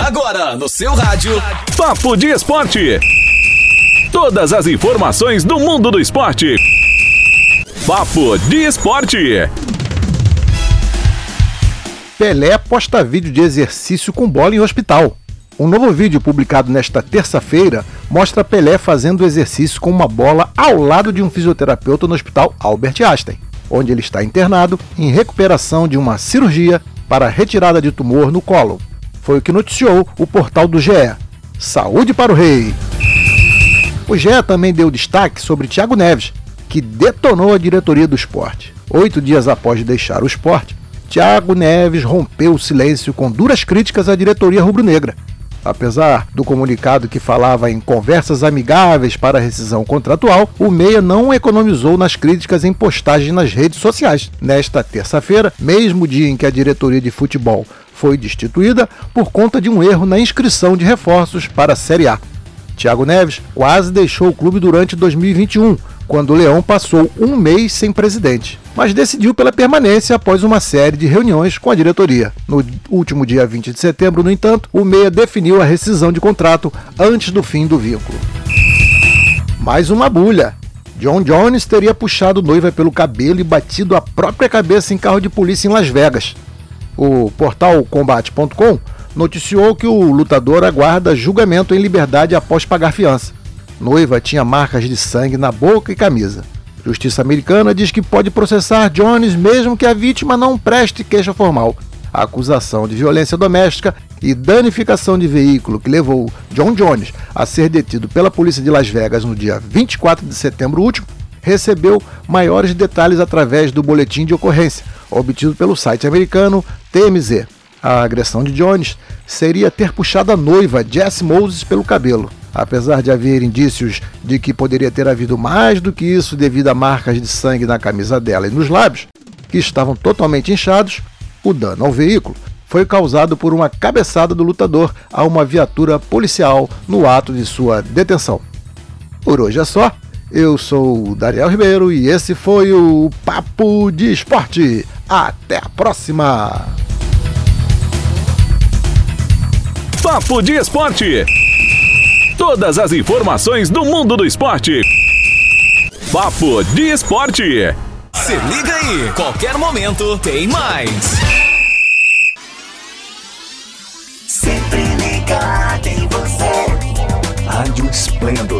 Agora no seu rádio. Papo de Esporte. Todas as informações do mundo do esporte. Papo de Esporte. Pelé posta vídeo de exercício com bola em hospital. Um novo vídeo publicado nesta terça-feira mostra Pelé fazendo exercício com uma bola ao lado de um fisioterapeuta no hospital Albert Einstein, onde ele está internado em recuperação de uma cirurgia para retirada de tumor no colo. Foi o que noticiou o portal do GE. Saúde para o rei! O GE também deu destaque sobre Thiago Neves, que detonou a diretoria do esporte. Oito dias após deixar o esporte, Thiago Neves rompeu o silêncio com duras críticas à diretoria rubro-negra. Apesar do comunicado que falava em conversas amigáveis para rescisão contratual, o Meia não economizou nas críticas em postagens nas redes sociais. Nesta terça-feira, mesmo dia em que a diretoria de futebol foi destituída por conta de um erro na inscrição de reforços para a Série A. Thiago Neves quase deixou o clube durante 2021, quando o Leão passou um mês sem presidente, mas decidiu pela permanência após uma série de reuniões com a diretoria. No último dia 20 de setembro, no entanto, o Meia definiu a rescisão de contrato antes do fim do vínculo. Mais uma bulha. John Jones teria puxado noiva pelo cabelo e batido a própria cabeça em carro de polícia em Las Vegas. O portal combate.com noticiou que o lutador aguarda julgamento em liberdade após pagar fiança. Noiva tinha marcas de sangue na boca e camisa. Justiça americana diz que pode processar Jones mesmo que a vítima não preste queixa formal. A acusação de violência doméstica e danificação de veículo que levou John Jones a ser detido pela polícia de Las Vegas no dia 24 de setembro último recebeu maiores detalhes através do boletim de ocorrência obtido pelo site americano TMZ. A agressão de Jones seria ter puxado a noiva Jess Moses pelo cabelo. Apesar de haver indícios de que poderia ter havido mais do que isso devido a marcas de sangue na camisa dela e nos lábios, que estavam totalmente inchados, o dano ao veículo foi causado por uma cabeçada do lutador a uma viatura policial no ato de sua detenção. Por hoje é só. Eu sou o Daniel Ribeiro e esse foi o Papo de Esporte. Até a próxima! Papo de Esporte. Todas as informações do mundo do esporte. Papo de Esporte. Se liga aí, qualquer momento tem mais. Sempre ligado em você. Rádio Esplendor